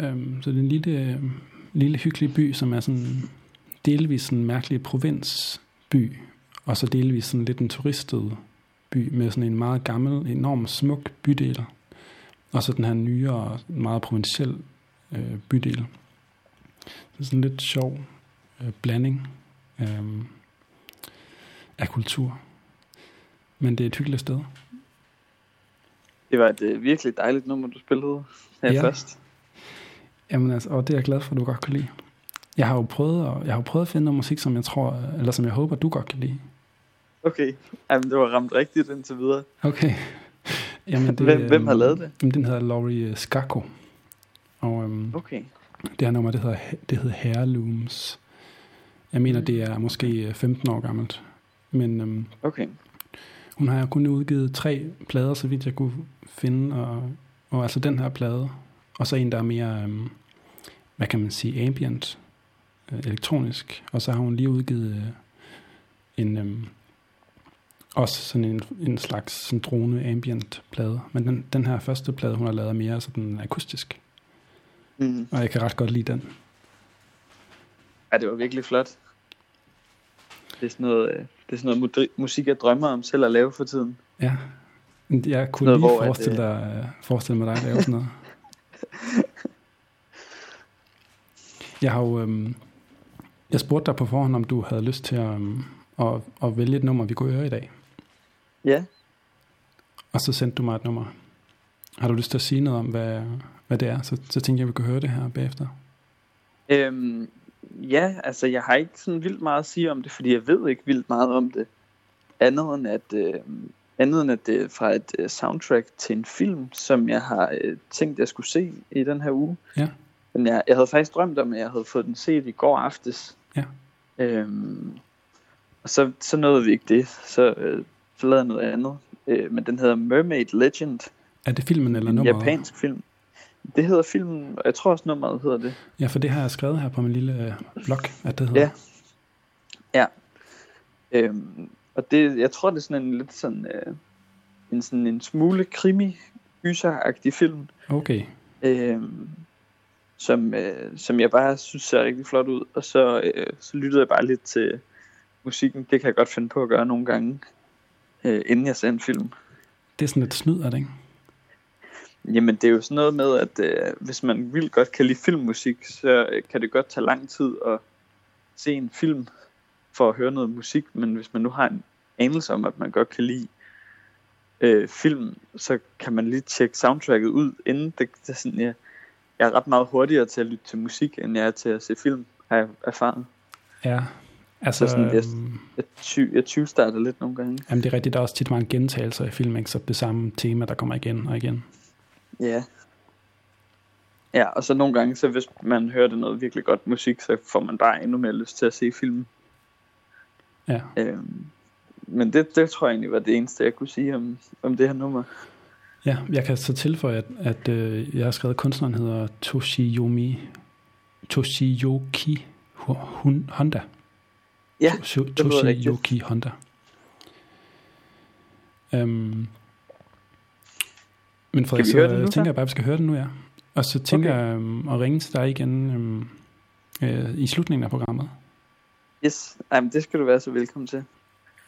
Øhm, så det er en lille, lille hyggelig by, som er sådan delvis en mærkelig provinsby, og så delvis sådan lidt en turistet by med sådan en meget gammel, enormt smuk bydel, og så den her nyere, meget provinciel øh, bydel. Så sådan en lidt sjov øh, blanding øh, af kultur. Men det er et hyggeligt sted. Det var et øh, virkelig dejligt nummer, du spillede her ja. først. Jamen altså, og det er jeg glad for, at du godt kan lide. Jeg har jo prøvet at, jeg har jo prøvet at finde noget musik, som jeg tror, eller som jeg håber, du godt kan lide. Okay, Jamen, det var ramt rigtigt indtil videre. Okay. Jamen, det, hvem, hvem har lavet det? Jamen, den hedder Laurie øh, Skakko. Og um, okay. det her nummer, det hedder, det hedder Hairlooms. Jeg mener, mm. det er måske 15 øh, år gammelt. Men um, okay. hun har kun udgivet tre plader, så vidt jeg kunne finde. Og, og altså den her plade. Og så en, der er mere, um, hvad kan man sige, ambient, uh, elektronisk. Og så har hun lige udgivet uh, en... Um, også sådan en, en slags sådan drone ambient plade. Men den, den her første plade, hun har lavet, er mere sådan akustisk. Mm. Og jeg kan ret godt lide den. Ja, det var virkelig flot. Det er sådan noget, øh, det er sådan noget musik, jeg drømmer om selv at lave for tiden. Ja, jeg kunne noget, lige forestille, at, dig, øh, forestille mig dig at lave sådan noget. Jeg har jo, øhm, jeg spurgte dig på forhånd, om du havde lyst til at, øhm, at, at vælge et nummer, vi kunne høre i dag. Ja. Og så sendte du mig et nummer. Har du lyst til at sige noget om, hvad, hvad det er? Så, så tænkte jeg, at vi kunne høre det her bagefter. Øhm, ja, altså jeg har ikke sådan vildt meget at sige om det, fordi jeg ved ikke vildt meget om det. Andet end at, øh, andet end at det er fra et øh, soundtrack til en film, som jeg har øh, tænkt, jeg skulle se i den her uge. Ja. Men jeg, jeg havde faktisk drømt om, at jeg havde fået den set i går aftes. Ja. Øhm, og så, så nåede vi ikke det. Så, øh, så lavede jeg noget andet. Øh, men den hedder Mermaid Legend. Er det filmen eller nummeret? En japansk film. Det hedder filmen, og jeg tror også nummeret hedder det. Ja, for det har jeg skrevet her på min lille øh, blog, at det hedder. Ja. Ja. Øhm, og det, jeg tror, det er sådan en lidt sådan, øh, en, sådan en smule krimi gyseragtig film. Okay. Øhm, som, øh, som jeg bare synes ser rigtig flot ud. Og så, øh, så lyttede jeg bare lidt til musikken. Det kan jeg godt finde på at gøre nogle gange øh, inden jeg ser en film. Det er sådan lidt snyd, er det ikke? Jamen det er jo sådan noget med, at øh, hvis man vil godt kan lide filmmusik, så øh, kan det godt tage lang tid at se en film for at høre noget musik, men hvis man nu har en anelse om, at man godt kan lide øh, film, så kan man lige tjekke soundtracket ud, inden det, det er sådan, ja, jeg er ret meget hurtigere til at lytte til musik, end jeg er til at se film, har jeg erfaret. Ja, Altså, så sådan, jeg, øhm, jeg, ty, jeg 20 starter lidt nogle gange. Jamen det er rigtigt, der er også tit mange gentagelser i film, ikke? så det samme tema, der kommer igen og igen. Ja. Ja, og så nogle gange, så hvis man hørte noget virkelig godt musik, så får man bare endnu mere lyst til at se filmen. Ja. Øhm, men det, det tror jeg egentlig var det eneste, jeg kunne sige om, om det her nummer. Ja, jeg kan så tilføje, at, at øh, jeg har skrevet, at kunstneren hedder Toshiyomi Toshiyoki Honda. Ja, det Yoki Honda. Um, men Frederik, så jeg tænker jeg bare, at vi skal høre den nu, ja. Og så tænker okay. jeg um, at ringe til dig igen um, uh, i slutningen af programmet. Yes, Jamen, det skal du være så velkommen til.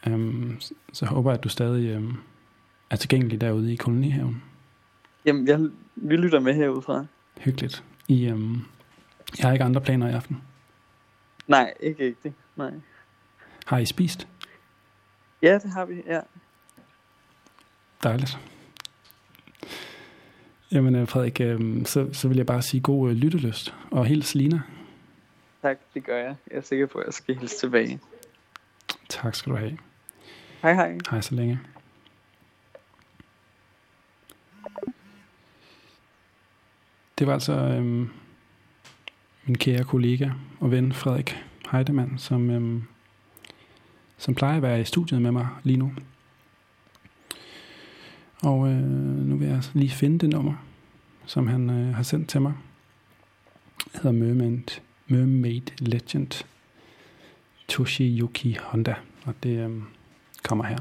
Um, så, så håber jeg, at du stadig um, er tilgængelig derude i kolonihaven. Jamen, jeg, vi lytter med herudefra. Hyggeligt. I, um, jeg har ikke andre planer i aften. Nej, ikke ikke. Nej. Har I spist? Ja, det har vi, ja. Dejligt. Jamen øh, Frederik, øh, så, så vil jeg bare sige god øh, lyttelyst, og hils Lina. Tak, det gør jeg. Jeg er sikker på, at jeg skal hilse tilbage. Tak skal du have. Hej hej. Hej så længe. Det var altså øhm, min kære kollega og ven Frederik Heidemann, som øhm, som plejer at være i studiet med mig lige nu. Og øh, nu vil jeg lige finde det nummer, som han øh, har sendt til mig. Det hedder Mermaid, Mermaid Legend Toshiyuki Honda, og det øh, kommer her.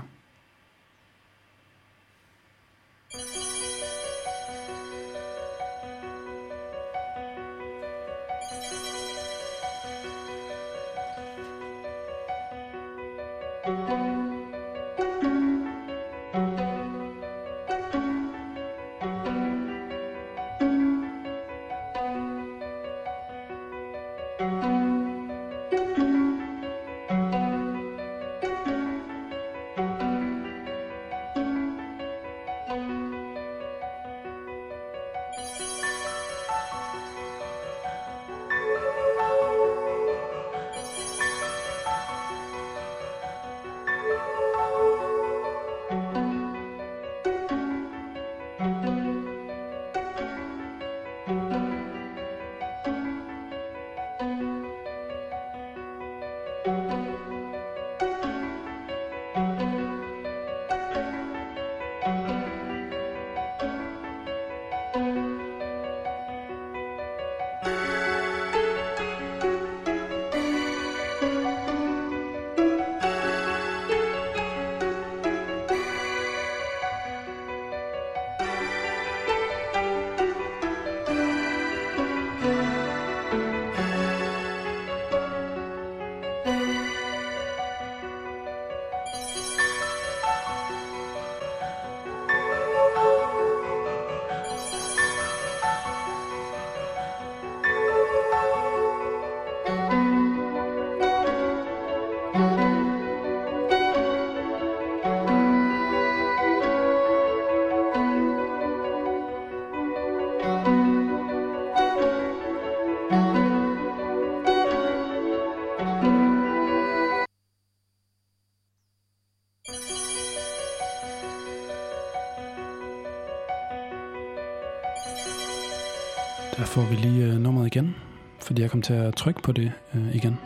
Får vi lige øh, nummeret igen, fordi jeg kom til at trykke på det øh, igen.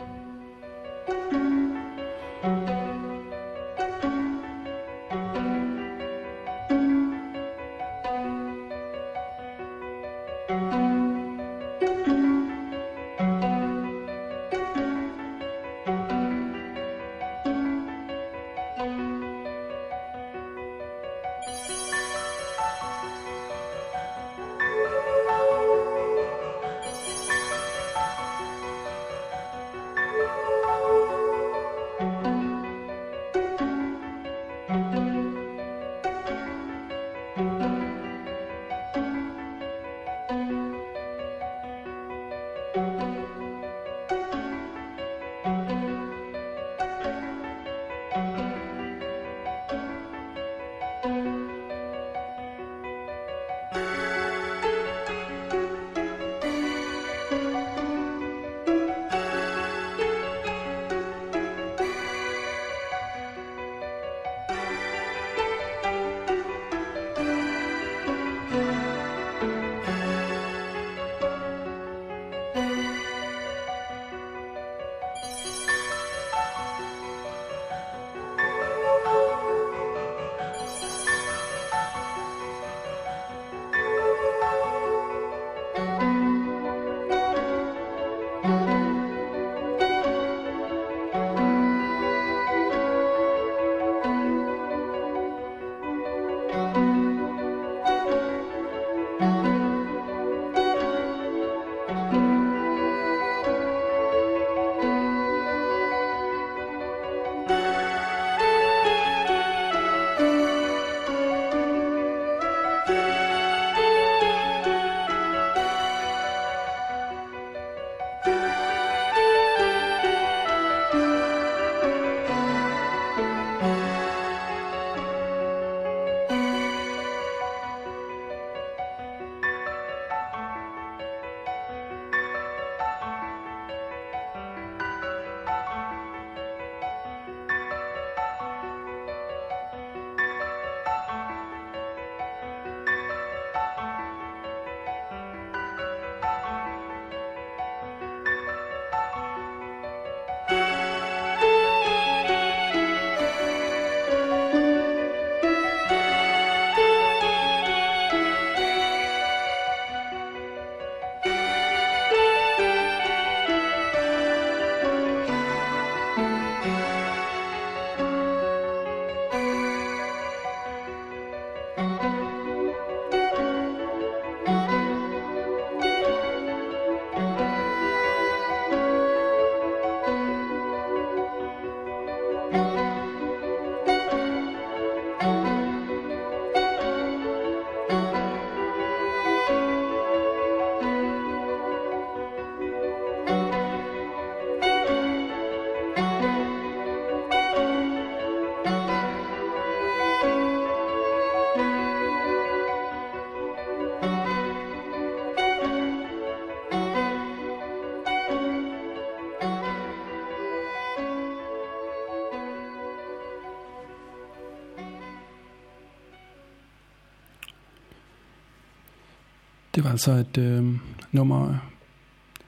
Det var altså et øh, nummer,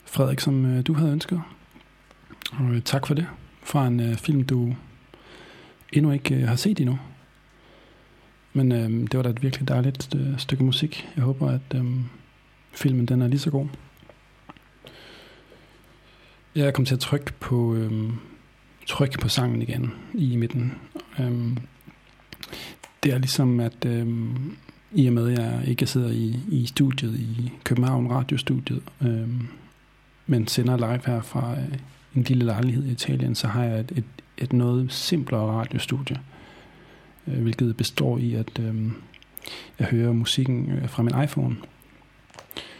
Frederik, som øh, du havde ønsket. Og øh, tak for det. Fra en øh, film, du endnu ikke øh, har set endnu. Men øh, det var da et virkelig dejligt øh, stykke musik. Jeg håber, at øh, filmen den er lige så god. Jeg kom til at trykke på, øh, trykke på sangen igen i midten. Øh, det er ligesom, at øh, i og med, at jeg ikke sidder i, i studiet i København Radiostudiet, øh, men sender live her fra øh, en lille lejlighed i Italien, så har jeg et, et, et noget simplere radiostudie, øh, hvilket består i, at øh, jeg hører musikken øh, fra min iPhone,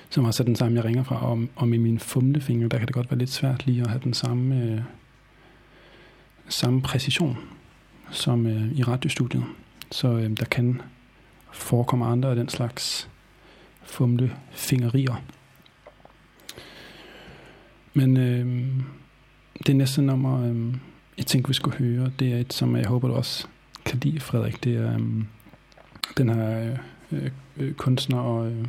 som har sat den samme, jeg ringer fra, og, og med min fumlefinger, der kan det godt være lidt svært lige at have den samme, øh, samme præcision som øh, i radiostudiet. Så øh, der kan forekommer andre af den slags fumle fingerier. Men øh, det næste nummer, øh, jeg tænker, vi skulle høre, det er et, som jeg håber, du også kan lide, Frederik. Det er øh, den her øh, øh, kunstner og, øh,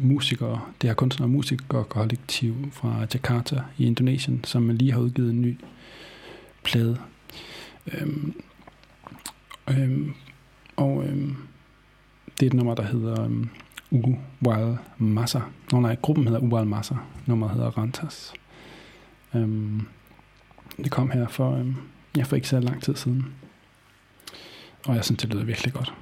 musiker, det her kunstner- og musikerkollektiv fra Jakarta i Indonesien, som lige har udgivet en ny plade. Øhm, øhm, og øhm, det er et nummer, der hedder øhm, um, Uwal Massa. Nå nej, gruppen hedder Uwal Massa. Nummeret hedder Rantas. Um, det kom her for, um, ja, for ikke så lang tid siden. Og jeg synes, det lyder virkelig godt.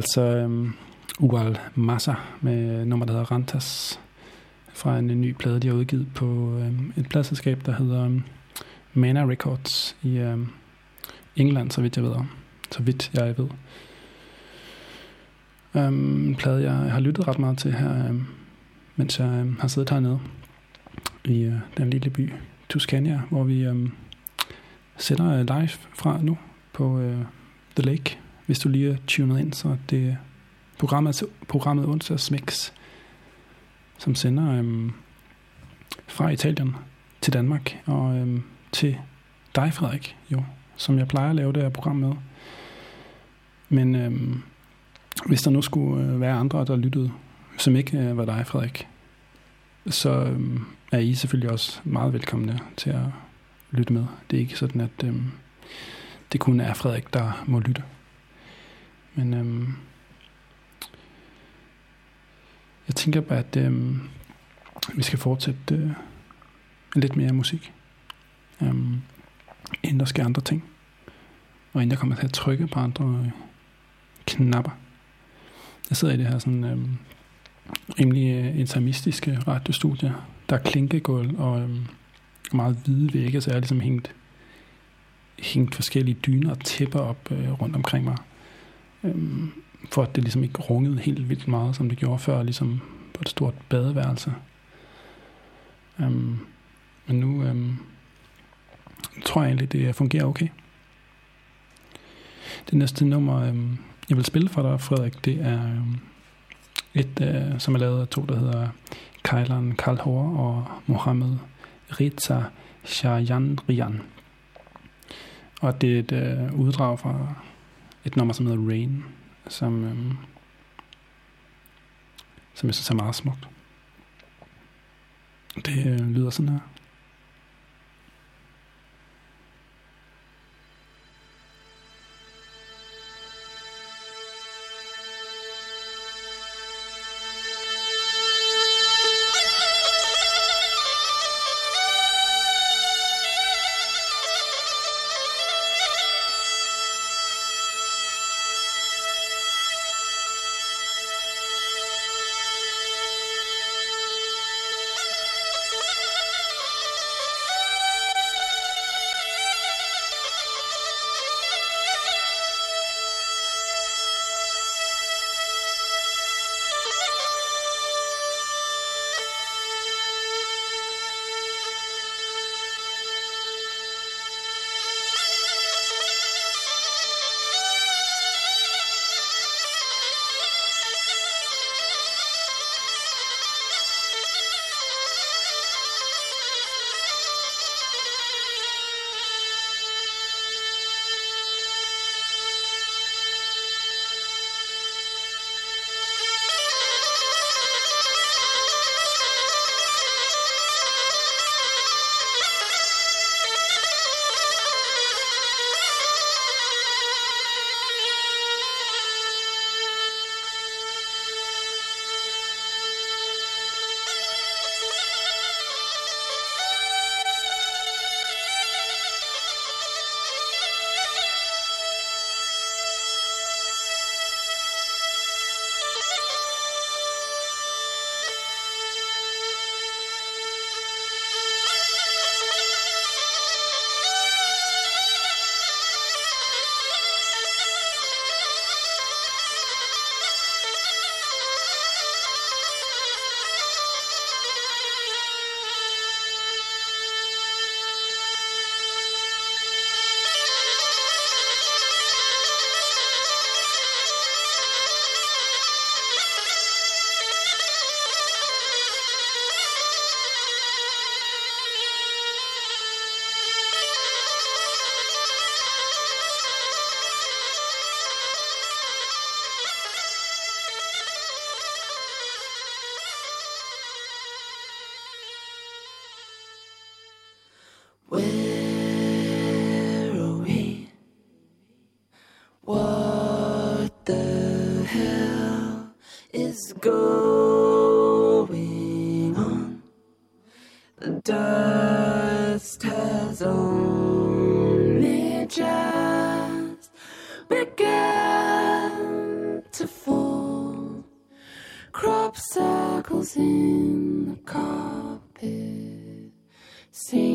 Altså øhm, Ural Massa med nummer, der hedder Rantas fra en, en ny plade, de har udgivet på øhm, et pladselskab, der hedder øhm, Mana Records i øhm, England, så vidt jeg ved om. Så vidt jeg ved. Øhm, en plade, jeg har lyttet ret meget til her, øhm, mens jeg øhm, har siddet hernede i øh, den lille by Tuscania, hvor vi øhm, sender øh, live fra nu på øh, The Lake. Hvis du lige er tunet ind, så det er programmet, programmet Onsdags Mix, som sender øhm, fra Italien til Danmark og øhm, til dig, Frederik, jo, som jeg plejer at lave det her program med. Men øhm, hvis der nu skulle øh, være andre, der lyttede, som ikke øh, var dig, Frederik, så øhm, er I selvfølgelig også meget velkomne til at lytte med. Det er ikke sådan, at øhm, det kun er Frederik, der må lytte. Men øhm, jeg tænker bare, at øhm, vi skal fortsætte øh, lidt mere musik. Øhm, inden der sker andre ting. Og inden jeg kommer til at trykke på andre øh, knapper. Jeg sidder i det her sådan øhm, rimelig øh, intermistiske radiostudie. Der er klinkegulv og øhm, meget hvide vægge, så jeg har ligesom hængt, hængt forskellige dyner og tæpper op øh, rundt omkring mig. Øhm, for at det ligesom ikke rungede helt vildt meget, som det gjorde før, ligesom på et stort badeværelse. Øhm, men nu øhm, tror jeg egentlig, det fungerer okay. Det næste nummer, øhm, jeg vil spille for dig, Frederik, det er øhm, et, øh, som er lavet af to, der hedder Kailan Kalhor og Mohammed Reza Shahyanrian. Og det er et øh, uddrag fra et nummer, som hedder Rain, som, øhm, som jeg synes er meget smukt. Det øh, lyder sådan her. to fall. Crop circles in the carpet. See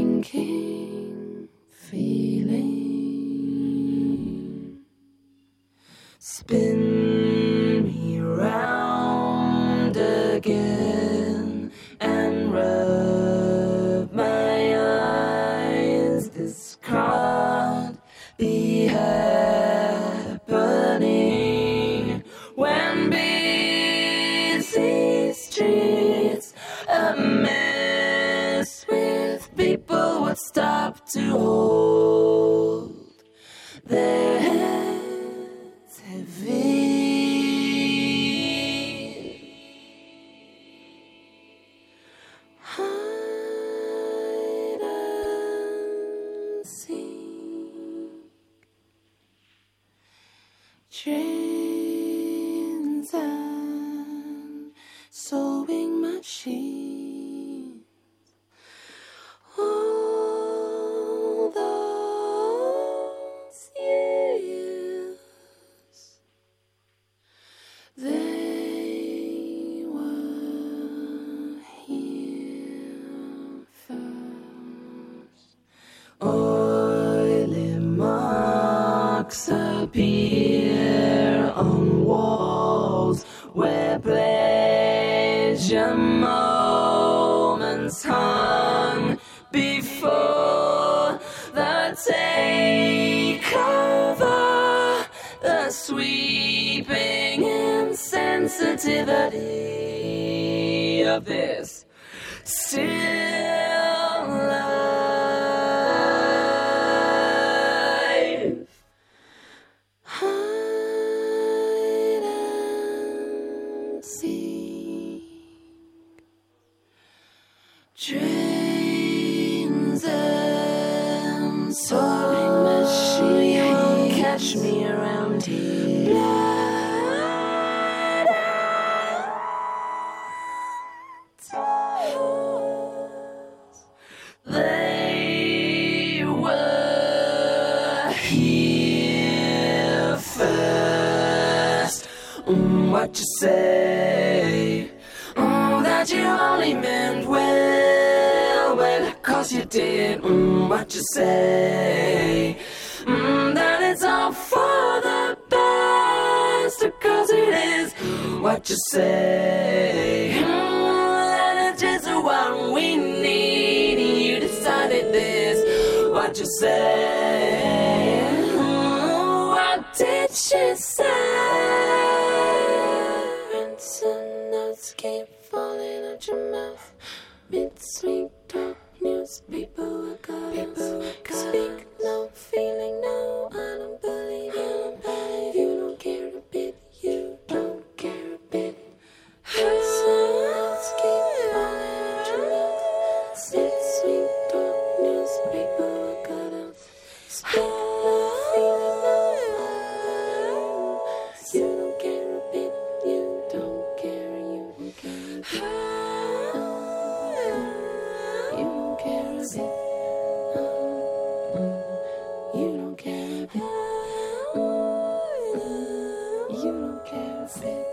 bit.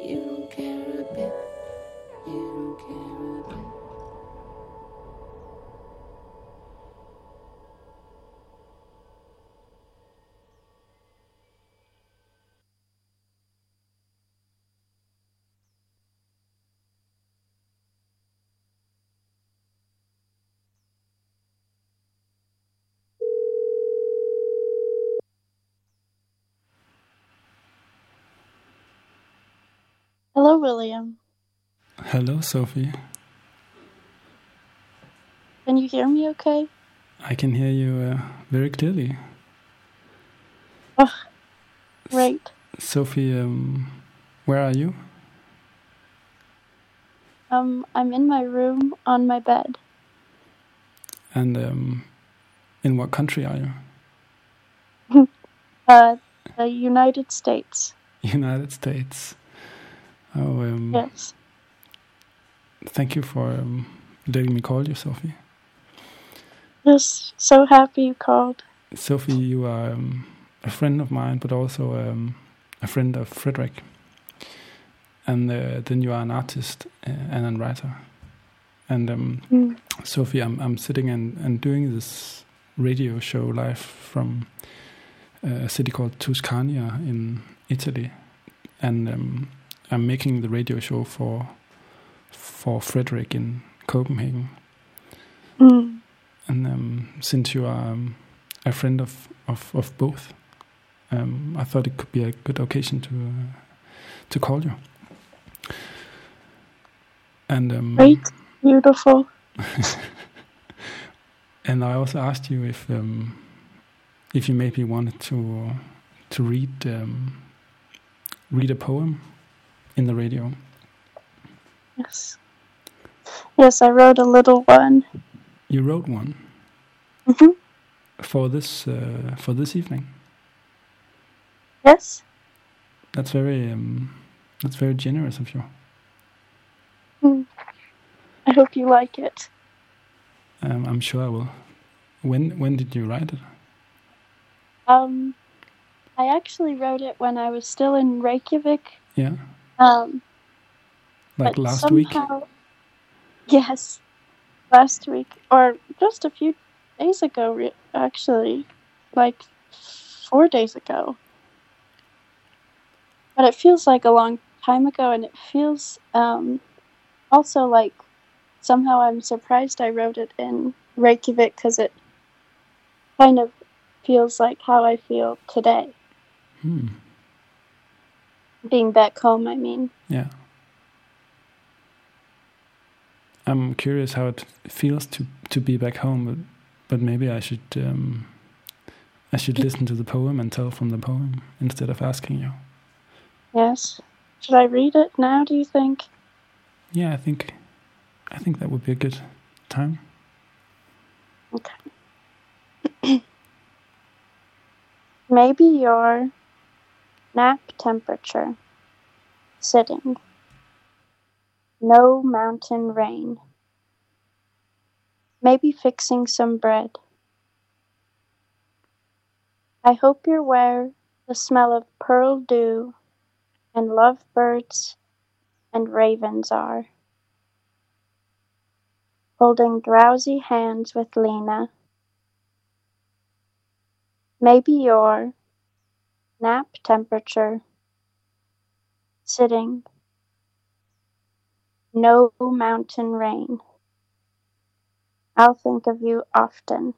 You don't care a bit. You don't care a bit. Hello, William. Hello, Sophie. Can you hear me okay? I can hear you uh, very clearly. Oh, great. Sophie, um, where are you? Um, I'm in my room on my bed. And um, in what country are you? Uh, the United States. United States. Oh, um, Yes. thank you for um, letting me call you, Sophie. Just so happy you called. Sophie, you are um, a friend of mine, but also um, a friend of Frederick. and uh, then you are an artist uh, and a writer. And um, Mm. Sophie, I'm I'm sitting and, and doing this radio show live from uh, a city called Tuscania in Italy, and um, I'm making the radio show for for Frederick in Copenhagen. Mm. And um, since you are um, a friend of of, of both, um, I thought it could be a good occasion to uh, to call you. And um, Great. Beautiful. And I also asked you if um, if you maybe wanted to to read um, read a poem in the radio. Yes. Yes, I wrote a little one. You wrote one hmm for this uh, for this evening. Yes. That's very um, that's very generous of you. Mm. I hope you like it. Um, I'm sure I will. When when did you write it? Um, I actually wrote it when I was still in Reykjavik. Yeah, Um, like last week. Yes, last week or just a few days ago, re- actually, like four days ago. But it feels like a long time ago, and it feels um, also like somehow I'm surprised I wrote it in Reykjavik because it kind of feels like how I feel today, Hmm. Being back home. I mean, Yeah. I'm curious how it feels to to be back home, but, but maybe I should um, I should listen to the poem and tell from the poem instead of asking you. yes. Should I read it now? Do you think? Yeah, I think I think that would be a good time. Okay. maybe your nap temperature sitting. No mountain rain. Maybe fixing some bread. I hope you're where the smell of pearl dew and lovebirds and ravens are. Holding drowsy hands with Lena. Maybe your nap temperature sitting. No mountain rain. I'll think of you often.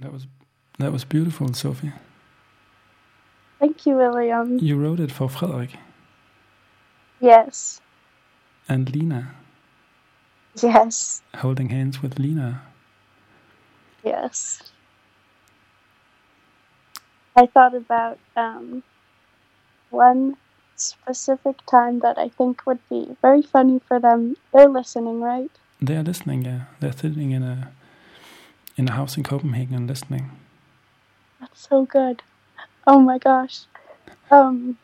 That was that was beautiful, Sophie. Thank you, William. You wrote it for Frederik Yes, and Lena, yes, holding hands with Lena. yes. I thought about um, one specific time that I think would be very funny for them. They're listening, right? They are listening. Yeah, they're sitting in a in a house in Copenhagen and listening. That's so good. Oh my gosh. Um,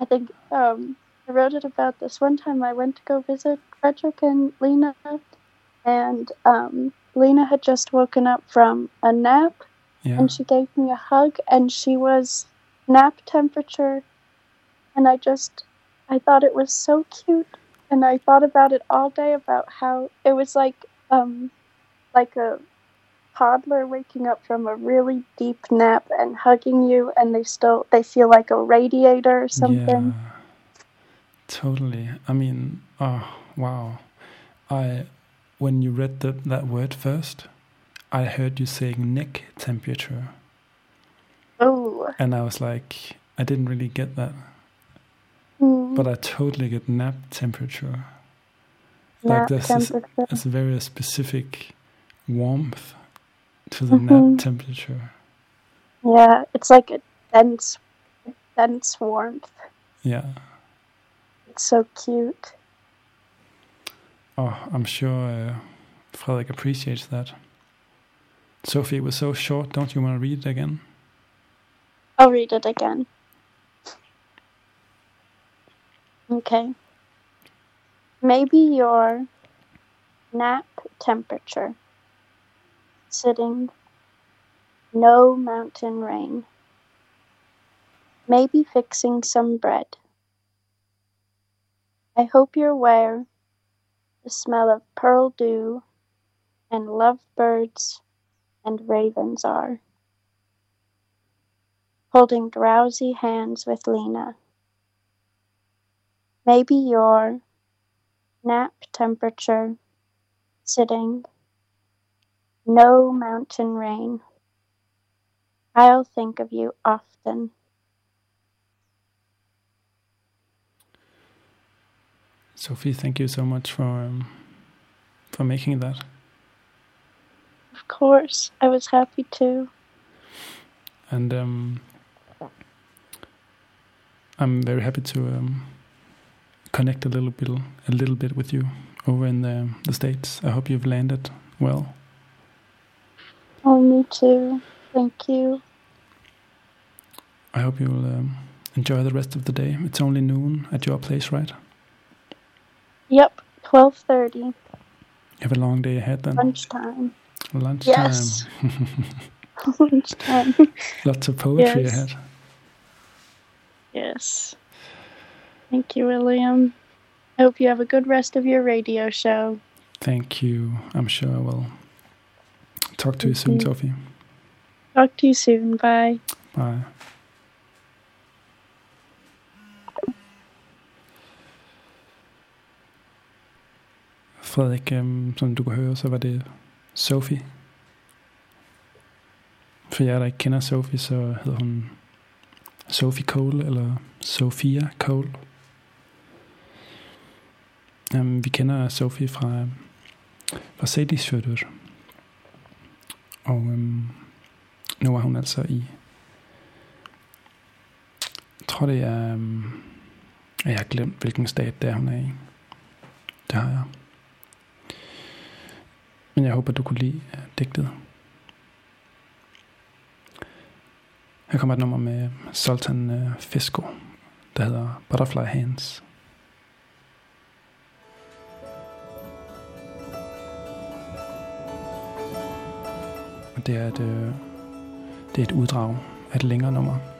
I think um, I wrote it about this one time I went to go visit Frederick and Lena, and um, Lena had just woken up from a nap, Yeah, and she gave me a hug, and she was nap temperature, and I just, I thought it was so cute, and I thought about it all day about how it was like, um, like a toddler waking up from a really deep nap and hugging you and they still they feel like a radiator or something. Yeah, totally. I mean, oh wow! I when you read the, that word first, I heard you saying neck temperature, oh and I was like, I didn't really get that, mm, but I totally get nap temperature. nap this is- temperature It's a very specific warmth to the Mhm. nap temperature. yeah it's like a dense dense warmth Yeah. it's so cute Oh, I'm sure uh, Frederik appreciates that. Sophie, it was so short. Don't you want to read it again? i'll read it again okay maybe your nap temperature sitting no mountain rain. Maybe fixing some bread. I hope you're where the smell of pearl dew and lovebirds and ravens are. Holding drowsy hands with Lena. Maybe your nap temperature sitting, no mountain rain. I'll think of you often. Sophie, thank you so much for um, for making that. Of course, I was happy to. and um, I'm very happy to um, connect a little bit, a little bit with you over in the the states. I hope you've landed well. Oh, me too. Thank you. I hope you'll um, enjoy the rest of the day. It's only noon at your place, right? Yep, twelve thirty, You have a long day ahead then. lunchtime. Lunchtime. Yes. lunchtime. Lots of poetry Yes. ahead. yes. Thank you, William. I hope you have a good rest of your radio show. Thank you. I'm sure I will talk to you soon, Mhm. Sophie. Talk to you soon. Bye. Bye. Frederik, øhm, som du kan høre, så var det Sophie. For jer, der ikke kender Sophie, så hedder hun Sophie Cole, eller Sophia Cole. Um, vi kender Sophie fra, fra Sadie's Og um, nu er hun altså i jeg tror det er um, jeg har glemt hvilken stat det er hun er i det har jeg men jeg håber du kunne lide øh, digtet. Her kommer et nummer med Sultan øh, Fisko der hedder Butterfly Hands. Og det er et, øh, det er et uddrag af et længere nummer.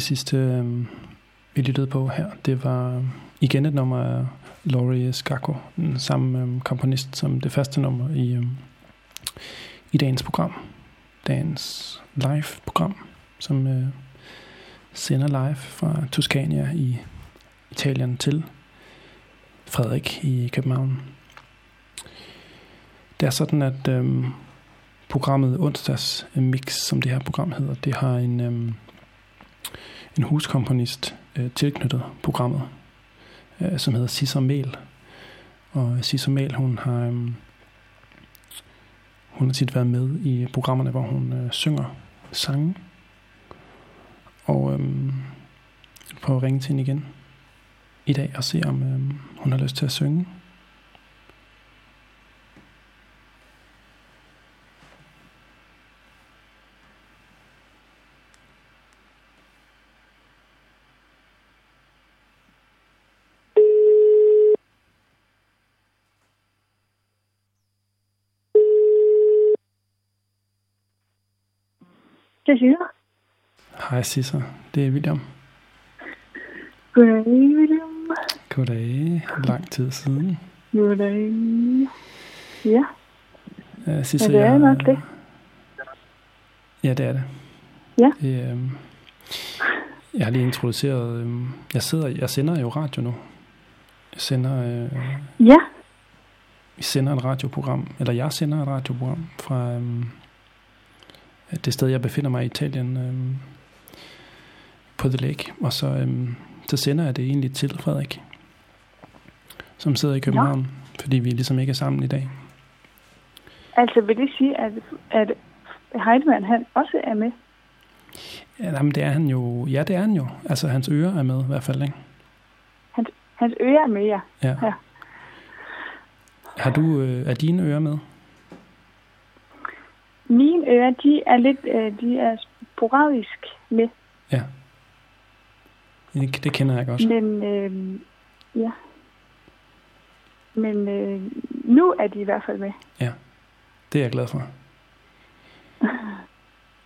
Det sidste, øh, vi lyttede på her, det var igen et nummer af Laurie Skakko, den samme øh, komponist som det første nummer i, øh, i dagens program. Dagens live-program, som øh, sender live fra Toscania i Italien til Frederik i København. Det er sådan, at øh, programmet onsdags mix, som det her program hedder, det har en, Øh, en huskomponist øh, tilknyttet programmet, øh, som hedder Sisser Mel. Og øh, Sisser Mel, hun har, øh, hun har tit været med i programmerne, hvor hun øh, synger sange. Og øhm, prøver at ringe til hende igen i dag og se, om øh, hun har lyst til at synge. Siger jeg. Hej Sisser, det er William. Goddag, William. Goddag, lang tid siden. Goddag. Ja, Uh, Sisser, ja det er jeg- nok det. Ja, det er det. Ja. Det, øhm, jeg har lige introduceret, øhm, jeg sidder, jeg sender jo radio nu. Jeg sender, øh, Ja, vi sender et radioprogram, eller jeg sender et radioprogram fra øhm, det sted, jeg befinder mig i Italien, øhm, på The Lake. Og så, øhm, så sender jeg det egentlig til Frederik, som sidder i København, fordi vi ligesom ikke er sammen i dag. altså vil det sige, at, at Heidemann han også er med? Ja, jamen, det er han jo, ja, det er han jo. Altså, hans ører er med i hvert fald, ikke? Hans, hans øre er med, ja. Ja. Ja. Har du, øh, er dine ører med? Mine ører, de er lidt, øh, de er sporadisk med, Ja. Det, det kender jeg godt. men øh, ja. Men øh, nu er de i hvert fald med. Det er jeg glad for.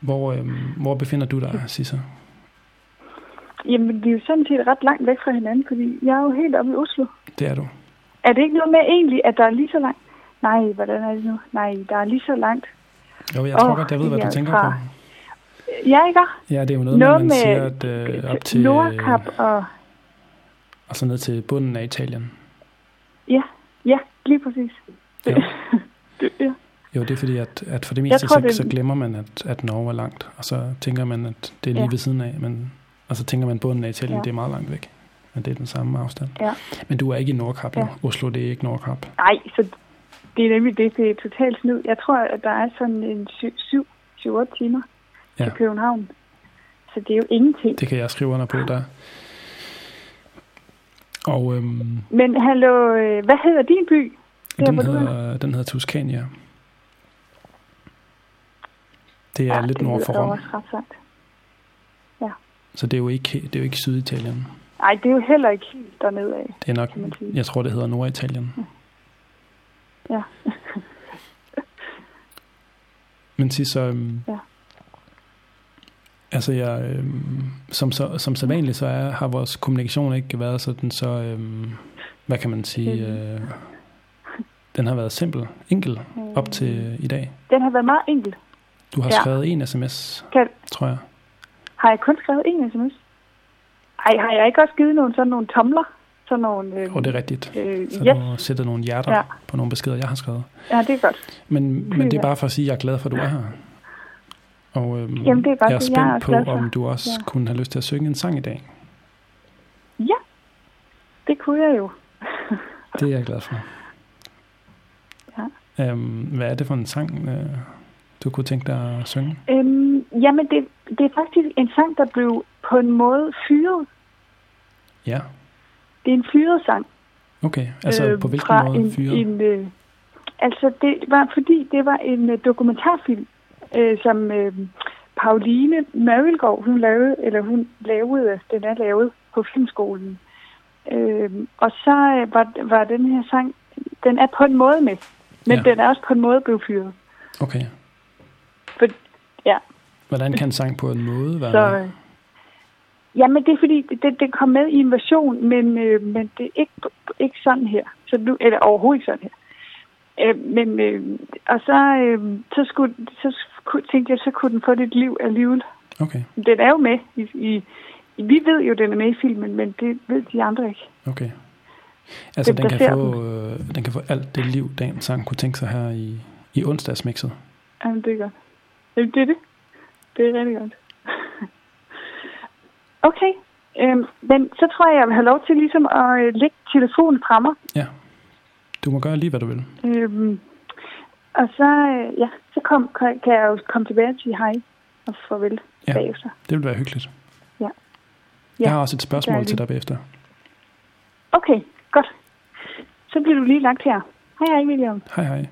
Hvor, øh, hvor befinder du dig, Sissa? Jamen, vi er jo sådan set ret langt væk fra hinanden, fordi jeg er jo helt oppe i Oslo. Det er du. Er det ikke noget med egentlig, at der er lige så langt? Nej, hvordan er det nu? Nej, der er lige så langt. Jo, jeg tror Åh, godt, jeg ved, hvad du er tænker fra- på. Ja, ikke? Ja, det er jo noget, Noget med, man siger, med at øh, op til, Nordkap og... og så ned til bunden af Italien. Ja, ja, lige præcis. Jo. Det, ja. Jo, det er fordi, at, at for det meste, tror, så, det- så glemmer man, at, at Norge er langt. Og så tænker man, at det er lige Ja. ved siden af. Men, og så tænker man, at bunden af Italien, Ja. det er meget langt væk. Men det er den samme afstand. Ja. Men du er ikke i Nordkap, ja. Ja. Oslo, det er ikke Nordkap. Nej, så det er nemlig det, det er totalt snyd. Jeg tror, at der er sådan en 7-8 timer Ja. til København. Så det er jo ingenting. Det kan jeg skrive under på der. Og øhm, Men hallo, øh, hvad hedder din by? Der, den, er? hedder, den hedder Tuscania. Det er ja, lidt det nord for Rom, sandt. så det er jo ikke, det er jo ikke Syditalien. Nej, det er jo heller ikke helt dernede af, Det er nok, jeg tror, det hedder Norditalien. Ja. Men sig så, øhm, Ja. altså jeg, øhm, som, så, som så vanligt, så er, har vores kommunikation ikke været sådan så, øhm, hvad kan man sige, øh, den har været simpel, enkel op til i dag. Den har været meget enkel. Du har Ja. skrevet en sms, Kan, tror jeg. har jeg kun skrevet en sms? Ej, har jeg ikke også givet nogle sådan nogle tomler? Sådan nogle... Øh, Og det er rigtigt. øh, Så yes. du har sættet nogle hjerter Ja. på nogle beskeder, jeg har skrevet. Ja, det er godt. Men, men det er bare for at sige, at jeg er glad for, at du er her. Og øhm, Jamen, det er godt, jeg er er jeg spændt også på, glad for. om du også Ja. kunne have lyst til at synge en sang i dag. Ja, det kunne jeg jo. Det er jeg glad for. Ja. Øhm, hvad er det for en sang, øh, du kunne tænke dig at synge? Øhm, jamen, det, det er faktisk en sang, der blev på en måde fyret. Ja, Det er en fyret sang. okay. Altså øh, på hvilken fra måde en, fyret? En, øh, altså, det var fordi, det var en øh, dokumentarfilm, øh, som øh, Pauline Marilgaard, hun lavede, eller hun lavede, den er lavet på filmskolen. Øh, og så øh, var, var den her sang, den er på en måde med, men Ja. den er også på en måde blevet fyret. Okay. For, ja, Hvordan kan en sang på en måde være så... Øh, Jamen, det er fordi, det, det kom med i en version, men, øh, men det er ikke, ikke sådan her. Så nu, eller overhovedet ikke sådan her. Øh, men, øh, og så, øh, så, skulle, så tænkte jeg, så kunne den få dit liv alligevel. Okay, Den er jo med i, i, vi ved jo, den er med i filmen, men det ved de andre ikke. okay. Altså, Det den kan, få, øh, den kan få alt det liv, dagens sang kunne tænke sig her i, i onsdagsmixet. Jamen, det er godt. Jamen, det er det. Det er rigtig godt. Okay. Øhm, men så tror jeg, jeg vil have lov til ligesom at øh, lægge telefonen fra mig. Ja, du må gøre lige, hvad du vil. Øhm, og så, øh, ja, så kom, kan jeg jo komme tilbage og sige hej og farvel Ja. bagefter. Det vil være hyggeligt. Ja. Jeg Ja, har også et spørgsmål til dig bagefter. Okay, godt. Så bliver du lige lagt her. Hej, hej, William. Hej hej.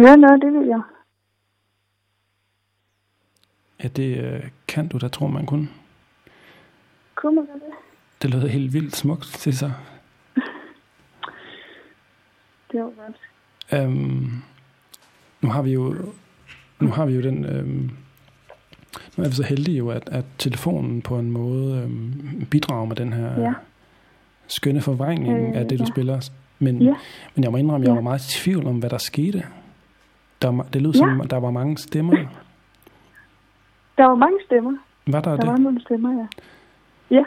Høre noget, det vil jeg. Ja, det øh, kan du da tro, man kunne. Kunne man det? Det lød helt vildt smukt til sig. Det var godt. Øhm, nu har vi jo nu har vi jo den øhm, nu er vi så heldige jo at, at telefonen på en måde øhm, bidrager med den her Ja. skønne forvrængning Øh, af det du ja. spiller men, Ja. men jeg må indrømme jeg Ja. var meget i tvivl om hvad der skete der, var- det lød som der var mange stemmer Der var mange stemmer. var der, Der det var nogle stemmer, ja.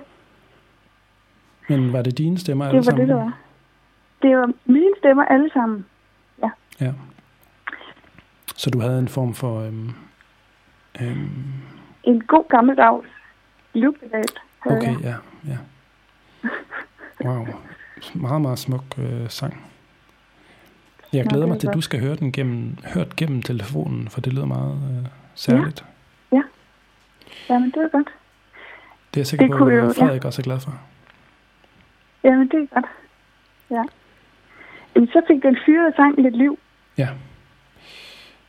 men var det dine stemmer Det alle var sammen det, der var. Det var mine stemmer alle sammen. ja så du havde en form for øhm, øhm, En god gammeldags havde Okay, ja, ja. Wow. Meget, meget smuk øh, sang. Jeg glæder mig er til, at du skal høre den gennem, hørt gennem telefonen, for det lyder meget øh, særligt. Jamen, det var godt. Det er jeg sikker Det på, at Frederik også er glad for. Jamen, det er godt. Ja. Jamen, så fik den fyrede sang lidt liv. Ja.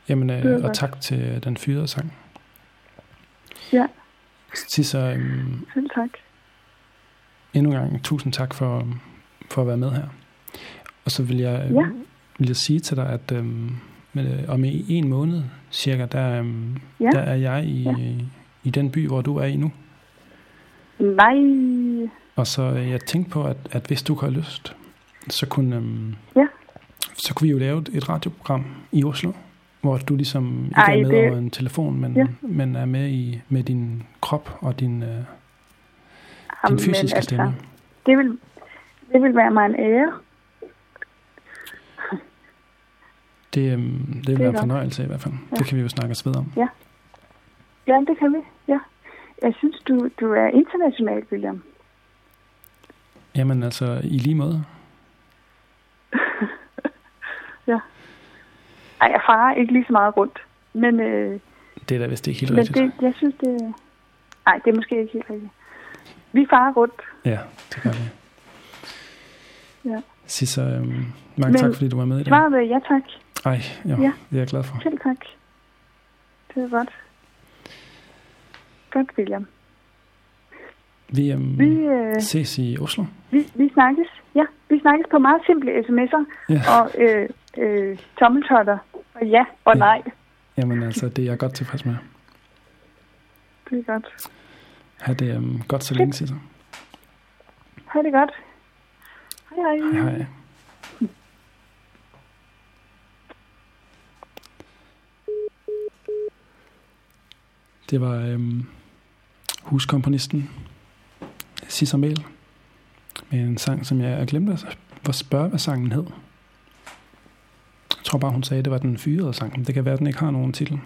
Jamen, er øh, og godt. tak til den fyrede sang. Ja. Til så øhm, Selv tak. endnu en gang tusind tak for, for at være med her. Og så vil jeg, øh, Ja. Vil jeg sige til dig, at øhm, med, om i en måned cirka, der, øhm, Ja. der er jeg i, Ja. i den by, hvor du er i nu. Nej. Og så øh, jeg tænkte på, at, at hvis du har lyst, så kunne, øhm, Ja. så kunne vi jo lave et, radioprogram i Oslo, hvor du ligesom ikke Ej, er med det- over en telefon, men, Ja. men er med i med din krop og din, øh, din Jamen, fysiske altså, stemme. Det vil, det vil være mig en ære. Det, øhm, det vil er være en fornøjelse i hvert fald. Ja. Det kan vi jo snakke os ved om. Ja, det kan vi. Ja. Jeg synes, du, du er international, William. Jamen altså, i lige måde. Ej, jeg farer ikke lige så meget rundt. Men, øh, Det er da vist ikke helt men rigtigt. det, jeg synes, det... Nej, det er måske ikke helt rigtigt. Vi farer rundt. Ja, det gør vi. Ja. Sisse, øhm, mange Men tak, fordi du var med i dag. Svaret er ja tak. Ej, jo, Ja. det er jeg glad for. Selv tak. Det er godt. Godt, William. Vi, øhm, Vi, øh, ses i Oslo. vi, vi snakkes. Ja, vi snakkes på meget simple sms'er Ja. og øh, øh, tommeltotter. Og ja og Ja. nej. Jamen altså, det er jeg godt tilfreds med. Det er godt. Ha' det øhm, godt så længe, Sisse. Ha' det godt. Hej hej. Hej, hej. Det var øhm, huskomponisten Sissa Mel med en sang, som jeg glemte altså, at spørge, hvad sangen hed. Jeg tror bare, hun sagde, at det var den fyrede sang. men Det kan være, at den ikke har nogen titel.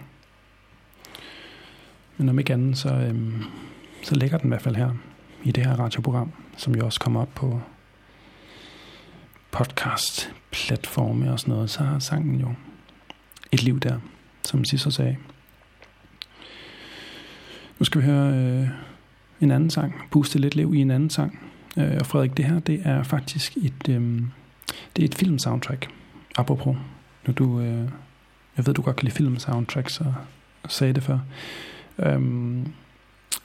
Men om ikke andet, så, øhm, så ligger den i hvert fald her i det her radioprogram, som jo også kommer op på podcast-platforme og sådan noget, så har sangen jo et liv der, som Sissel sagde. Nu skal vi høre øh, en anden sang, puste lidt liv i en anden sang. Øh, og Frederik, det her, det er faktisk et, øh, det er et film-soundtrack, apropos. Nu du, øh, jeg ved, du godt kan lide film-soundtrack, så sagde det før. Øhm,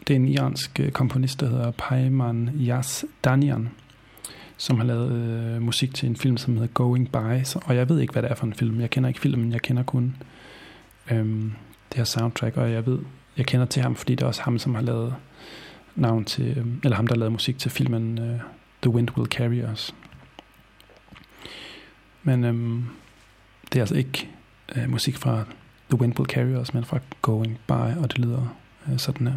det er en iransk øh, komponist, der hedder Payman Yas Danian, som har lavet øh, musik til en film, som hedder Going By. Så, og jeg ved ikke, hvad det er for en film. Jeg kender ikke filmen, jeg kender kun øhm, det her soundtrack, og jeg ved, jeg kender til ham, fordi det er også ham, som har lavet navn til, øhm, eller ham, der lavede musik til filmen uh, The Wind Will Carry Us. Men øhm, det er altså ikke øh, musik fra The Wind Will Carry Us, men fra Going By, og det lyder øh, sådan her.